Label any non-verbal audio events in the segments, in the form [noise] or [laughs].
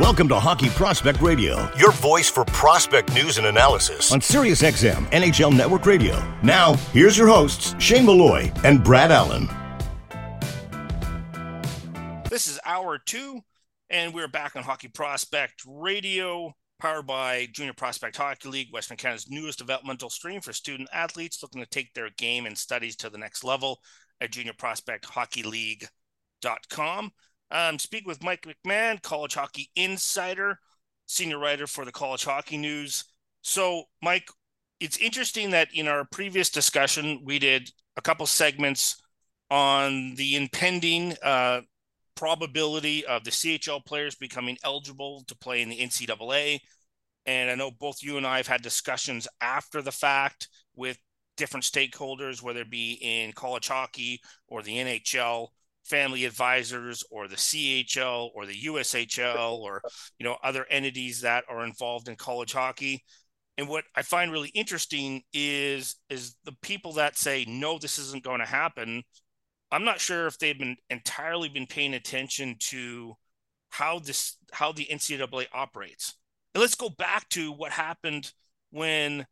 Welcome to Hockey Prospect Radio, your voice for prospect news and analysis on SiriusXM NHL Network Radio. Now, here's your hosts, Shane Malloy and Brad Allen. This is hour two, and we're back on Hockey Prospect Radio, powered by Junior Prospect Hockey League, Western Canada's newest developmental stream for student athletes looking to take their game and studies to the next level at juniorprospecthockeyleague.com. Um, speak with Mike McMahon, college hockey insider, senior writer for the College Hockey News. So, Mike, it's interesting that in our previous discussion, we did a couple segments on the impending uh, probability of the CHL players becoming eligible to play in the NCAA. And I know both you and I have had discussions after the fact with different stakeholders, whether it be in college hockey or the NHL family advisors or the CHL or the USHL or you know other entities that are involved in college hockey. And what I find really interesting is is the people that say no, this isn't going to happen. I'm not sure if they've been entirely been paying attention to how this how the NCAA operates. And let's go back to what happened when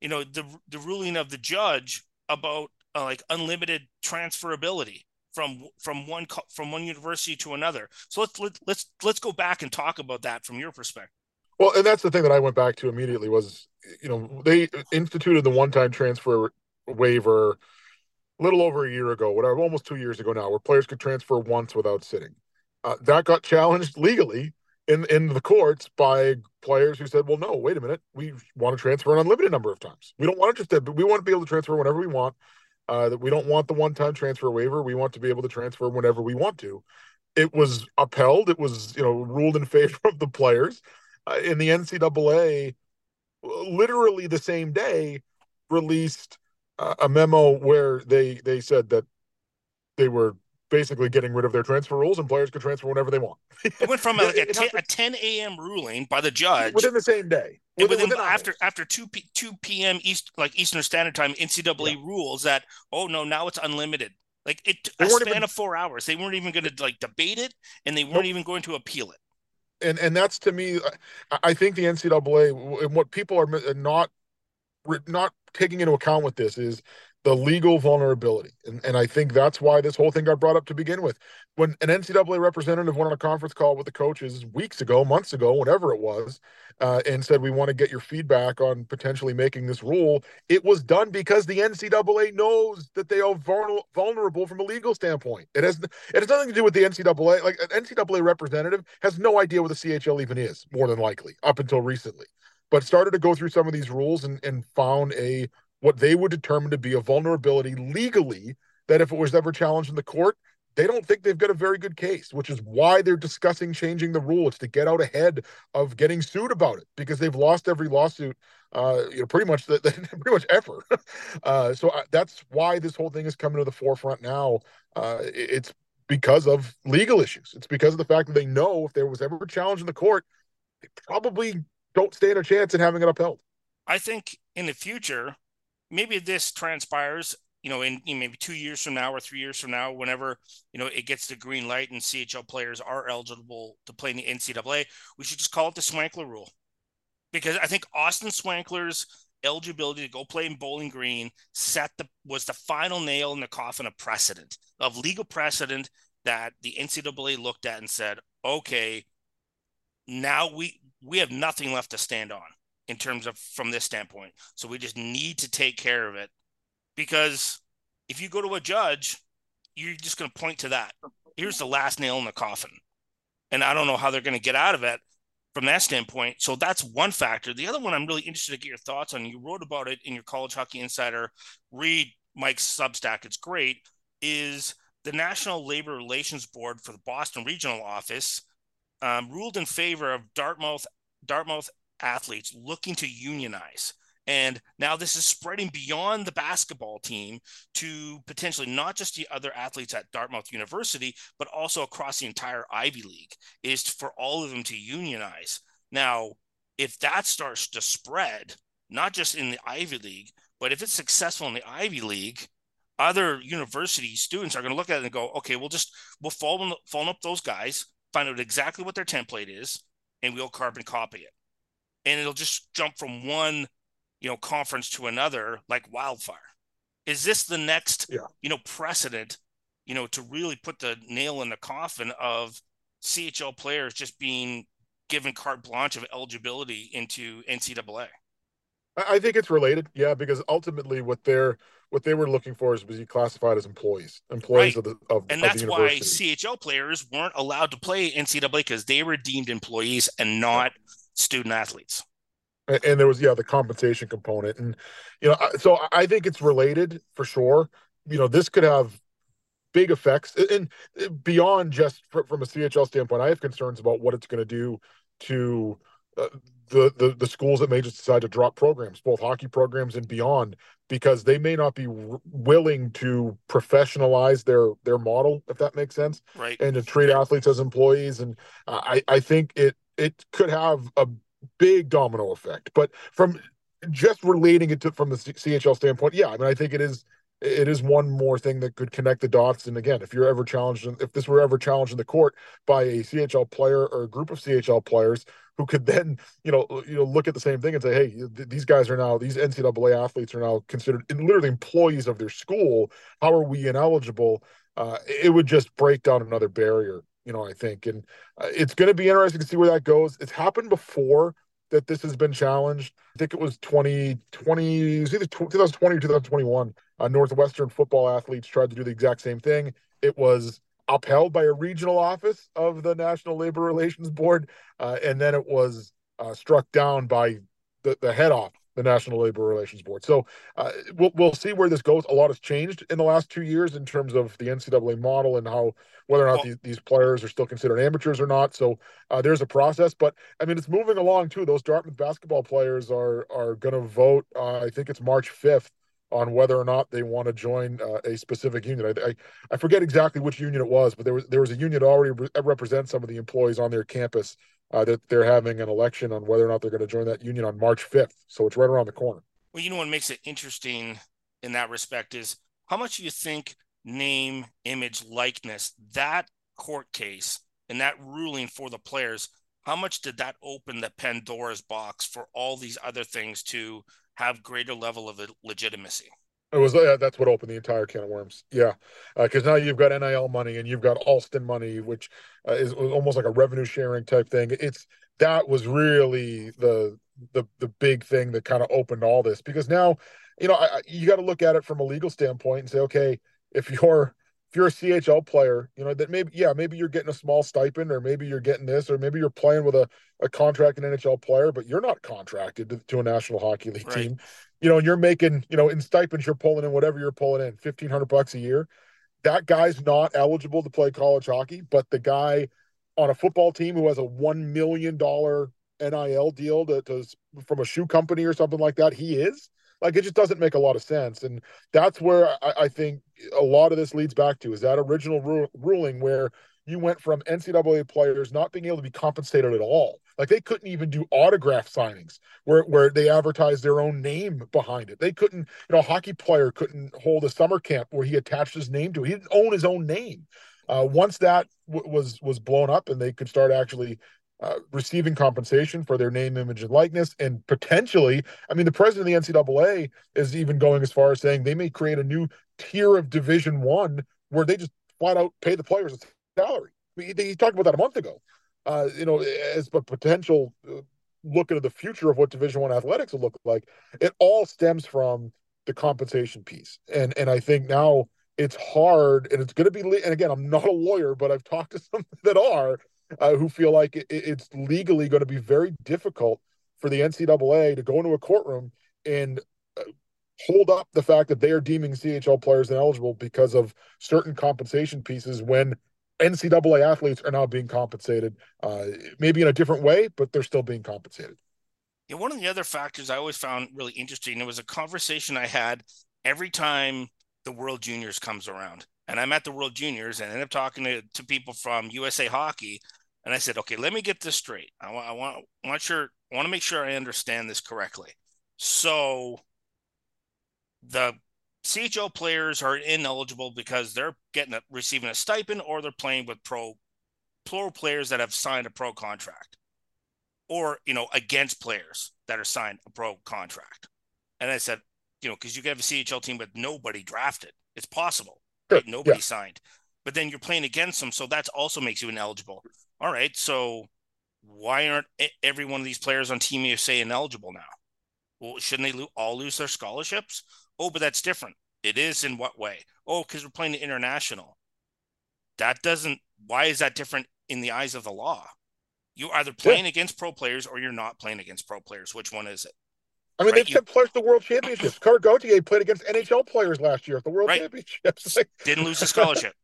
you know the the ruling of the judge about uh, like unlimited transferability from from one from one university to another. So let's let, let's let's go back and talk about that from your perspective. Well, and that's the thing that I went back to immediately was you know they instituted the one-time transfer waiver a little over a year ago, whatever, almost two years ago now, where players could transfer once without sitting. Uh, that got challenged [laughs] legally in in the courts by players who said, "Well, no, wait a minute, we want to transfer an unlimited number of times. We don't want to just but we want to be able to transfer whenever we want." Uh, that we don't want the one-time transfer waiver. We want to be able to transfer whenever we want to. It was upheld. It was you know ruled in [laughs] favor of the players. Uh, in the NCAA, literally the same day, released uh, a memo where they they said that they were basically getting rid of their transfer rules and players could transfer whenever they want. it went from [laughs] like a, 10, a 10 a.m. ruling by the judge within the same day. Within, within, within after after 2 p, 2 p.m. East like Eastern Standard Time NCAA yeah. rules that oh no now it's unlimited. Like it they a span even, of 4 hours. They weren't even going to like debate it and they weren't nope. even going to appeal it. And and that's to me uh, I think the NCAA and what people are uh, not not taking into account with this is the legal vulnerability. And, and I think that's why this whole thing got brought up to begin with. When an NCAA representative went on a conference call with the coaches weeks ago, months ago, whatever it was, uh, and said, We want to get your feedback on potentially making this rule, it was done because the NCAA knows that they are vulnerable from a legal standpoint. It has, it has nothing to do with the NCAA. Like an NCAA representative has no idea what the CHL even is, more than likely, up until recently but started to go through some of these rules and, and found a what they would determine to be a vulnerability legally that if it was ever challenged in the court, they don't think they've got a very good case, which is why they're discussing changing the rule. It's to get out ahead of getting sued about it because they've lost every lawsuit, uh, you know, pretty much the, [laughs] the pretty much ever. [laughs] Uh, so uh, that's why this whole thing is coming to the forefront now. Uh, it's because of legal issues. It's because of the fact that they know if there was ever a challenge in the court, they probably don't stand a chance in having it upheld. I think in the future, maybe this transpires you know, in, in, maybe two years from now or three years from now, whenever you know it gets the green light and CHL players are eligible to play in the NCAA, we should just call it the Swankler rule, because I think Austin Swankler's eligibility to go play in Bowling Green set the was the final nail in the coffin of precedent of legal precedent that the NCAA looked at and said, okay, now we we have nothing left to stand on in terms of from this standpoint. So we just need to take care of it because if you go to a judge, you're just going to point to that. Here's the last nail in the coffin. And I don't know how they're going to get out of it from that standpoint. So that's one factor. The other one I'm really interested to get your thoughts on. You wrote about it in your College Hockey Insider. Read Mike's Substack. It's great. Is the National Labor Relations Board for the Boston Regional Office um, ruled in favor of Dartmouth Dartmouth athletes looking to unionize. And now this is spreading beyond the basketball team to potentially not just the other athletes at Dartmouth University, but also across the entire Ivy League, is for all of them to unionize. Now, if that starts to spread, not just in the Ivy League, but if it's successful in the Ivy League, other university students are going to look at it and go, okay, we'll just we'll follow up those guys, find out exactly what their template is, and we'll carbon copy it. And it'll just jump from one, you know, conference to another like wildfire. Is this the next, yeah. you know, precedent, you know, to really put the nail in the coffin of CHL players just being given carte blanche of eligibility into NCAA? I think it's related, yeah, because ultimately what they're what they were looking for is was be classified as employees, employees right. of the of, and that's of why CHL players weren't allowed to play NCAA because they were deemed employees and not. Student athletes. And, there was yeah the compensation component, and you know so I think it's related for sure. You know this could have big effects and beyond just from a CHL standpoint. I have concerns about what it's going to do to uh, the, the the schools that may just decide to drop programs, both hockey programs and beyond, because they may not be r- willing to professionalize their their model, if that makes sense, right? And to treat athletes as employees, and uh, I I think it it could have a big domino effect. But from just relating it to from the CHL standpoint, yeah, I mean I think it is it is one more thing that could connect the dots. And again, if you're ever challenged, if this were ever challenged in the court by a CHL player or a group of CHL players who could then, you know, you know, look at the same thing and say, hey, th- these guys are now these NCAA athletes are now considered literally employees of their school. How are we ineligible? Uh, it would just break down another barrier, you know. I think, and uh, it's going to be interesting to see where that goes. It's happened before that this has been challenged. I think it was 2020, it was either 2020 or 2021. Uh, Northwestern football athletes tried to do the exact same thing. It was upheld by a regional office of the National Labor Relations Board, uh, and then it was uh, struck down by the, the head off the National Labor Relations Board. So uh, we'll, we'll see where this goes. A lot has changed in the last two years in terms of the NCAA model and how whether or not these, these players are still considered amateurs or not. So uh, there's a process, but I mean it's moving along too. Those Dartmouth basketball players are are going to vote. Uh, I think it's March 5th on whether or not they want to join uh, a specific union. I, I, I forget exactly which union it was, but there was there was a union that already re- represents some of the employees on their campus uh, that they're having an election on whether or not they're going to join that union on March 5th. So it's right around the corner. Well, you know what makes it interesting in that respect is how much do you think name, image, likeness, that court case and that ruling for the players, how much did that open the Pandora's box for all these other things to have greater level of legitimacy? It was yeah, that's what opened the entire can of worms. Yeah, because uh, now you've got NIL money and you've got Alston money, which uh, is almost like a revenue sharing type thing. It's that was really the the the big thing that kind of opened all this because now, you know, I, you got to look at it from a legal standpoint and say, okay, if you're if you're a CHL player, you know, that maybe, yeah, maybe you're getting a small stipend or maybe you're getting this, or maybe you're playing with a, a contract an NHL player, but you're not contracted to, to a National Hockey League right. team. You know, and you're making, you know, in stipends, you're pulling in whatever you're pulling in, 1500 bucks a year. That guy's not eligible to play college hockey, but the guy on a football team who has a $1 million NIL deal to, to from a shoe company or something like that, he is. Like it just doesn't make a lot of sense, and that's where I, I think a lot of this leads back to is that original ru- ruling where you went from NCAA players not being able to be compensated at all. Like they couldn't even do autograph signings where, where they advertised their own name behind it. They couldn't, you know, a hockey player couldn't hold a summer camp where he attached his name to it. He didn't own his own name. Uh, once that w- was was blown up and they could start actually uh, receiving compensation for their name, image, and likeness, and potentially, I mean, the president of the NCAA is even going as far as saying they may create a new tier of Division One where they just flat out pay the players a salary. I mean, he, he talked about that a month ago. Uh, you know, as a potential uh, look into the future of what Division One athletics will look like. It all stems from the compensation piece, and and I think now it's hard, and it's going to be. And again, I'm not a lawyer, but I've talked to [laughs] some that are uh, who feel like it, it's legally going to be very difficult for the NCAA to go into a courtroom and uh, hold up the fact that they are deeming CHL players ineligible because of certain compensation pieces when NCAA athletes are now being compensated, uh, maybe in a different way, but they're still being compensated. Yeah, one of the other factors I always found really interesting, it was a conversation I had every time the World Juniors comes around. And I'm at the World Juniors and end up talking to, to people from USA Hockey and I said, okay, let me get this straight. I want, I want, I want sure, I want to make sure I understand this correctly. So the CHL players are ineligible because they're getting a, receiving a stipend or they're playing with pro pro players that have signed a pro contract. or you know against players that are signed a pro contract. And I said, you know, because you can have a CHL team with nobody drafted. It's possible, right? Nobody yeah. signed, but then you're playing against them, so that also makes you ineligible. All right, so why aren't every one of these players on Team USA ineligible now? Well, shouldn't they all lose their scholarships? Oh, but that's different. It is in what way? Oh, because we're playing the international. That doesn't. Why is that different in the eyes of the law? You're either playing yeah. against pro players or you're not playing against pro players. Which one is it? I mean, right? they've sent players to the World Championships. Cutter Gauthier played against NHL players last year at the World right. Championships. [laughs] Didn't lose a scholarship.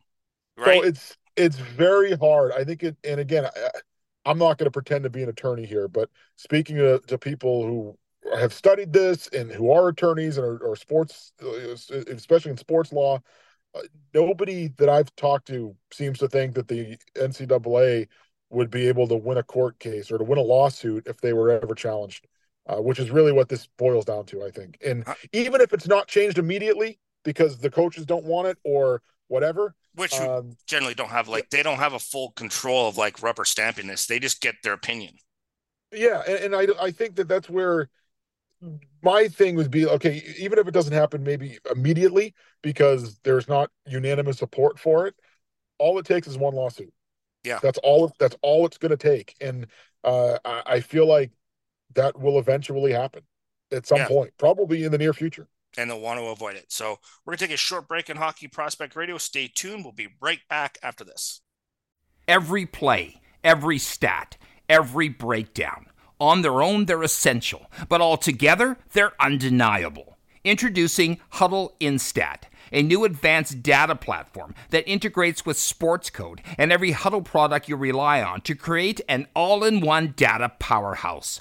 Right. So it's it's very hard. I think it. And again, I, am not going to pretend to be an attorney here, but speaking to, to people who have studied this and who are attorneys and are, are sports, especially in sports law, uh, nobody that I've talked to seems to think that the NCAA would be able to win a court case or to win a lawsuit if they were ever challenged, uh, which is really what this boils down to, I think. And even if it's not changed immediately because the coaches don't want it or whatever, which um, generally don't have like they don't have a full control of like rubber stamping this. They just get their opinion. Yeah, and, and I I think that that's where my thing would be okay, even if it doesn't happen maybe immediately because there's not unanimous support for it, all it takes is one lawsuit. Yeah. That's all that's all it's gonna take. And uh, I, I, feel like that will eventually happen at some yeah. point, probably in the near future. And they'll want to avoid it. So we're gonna take a short break in Hockey Prospect Radio. Stay tuned. We'll be right back after this. Every play, every stat, every breakdown on their own, they're essential, but altogether, they're undeniable. Introducing Hudl Instat, a new advanced data platform that integrates with Sportscode and every Huddle product you rely on to create an all in one data powerhouse.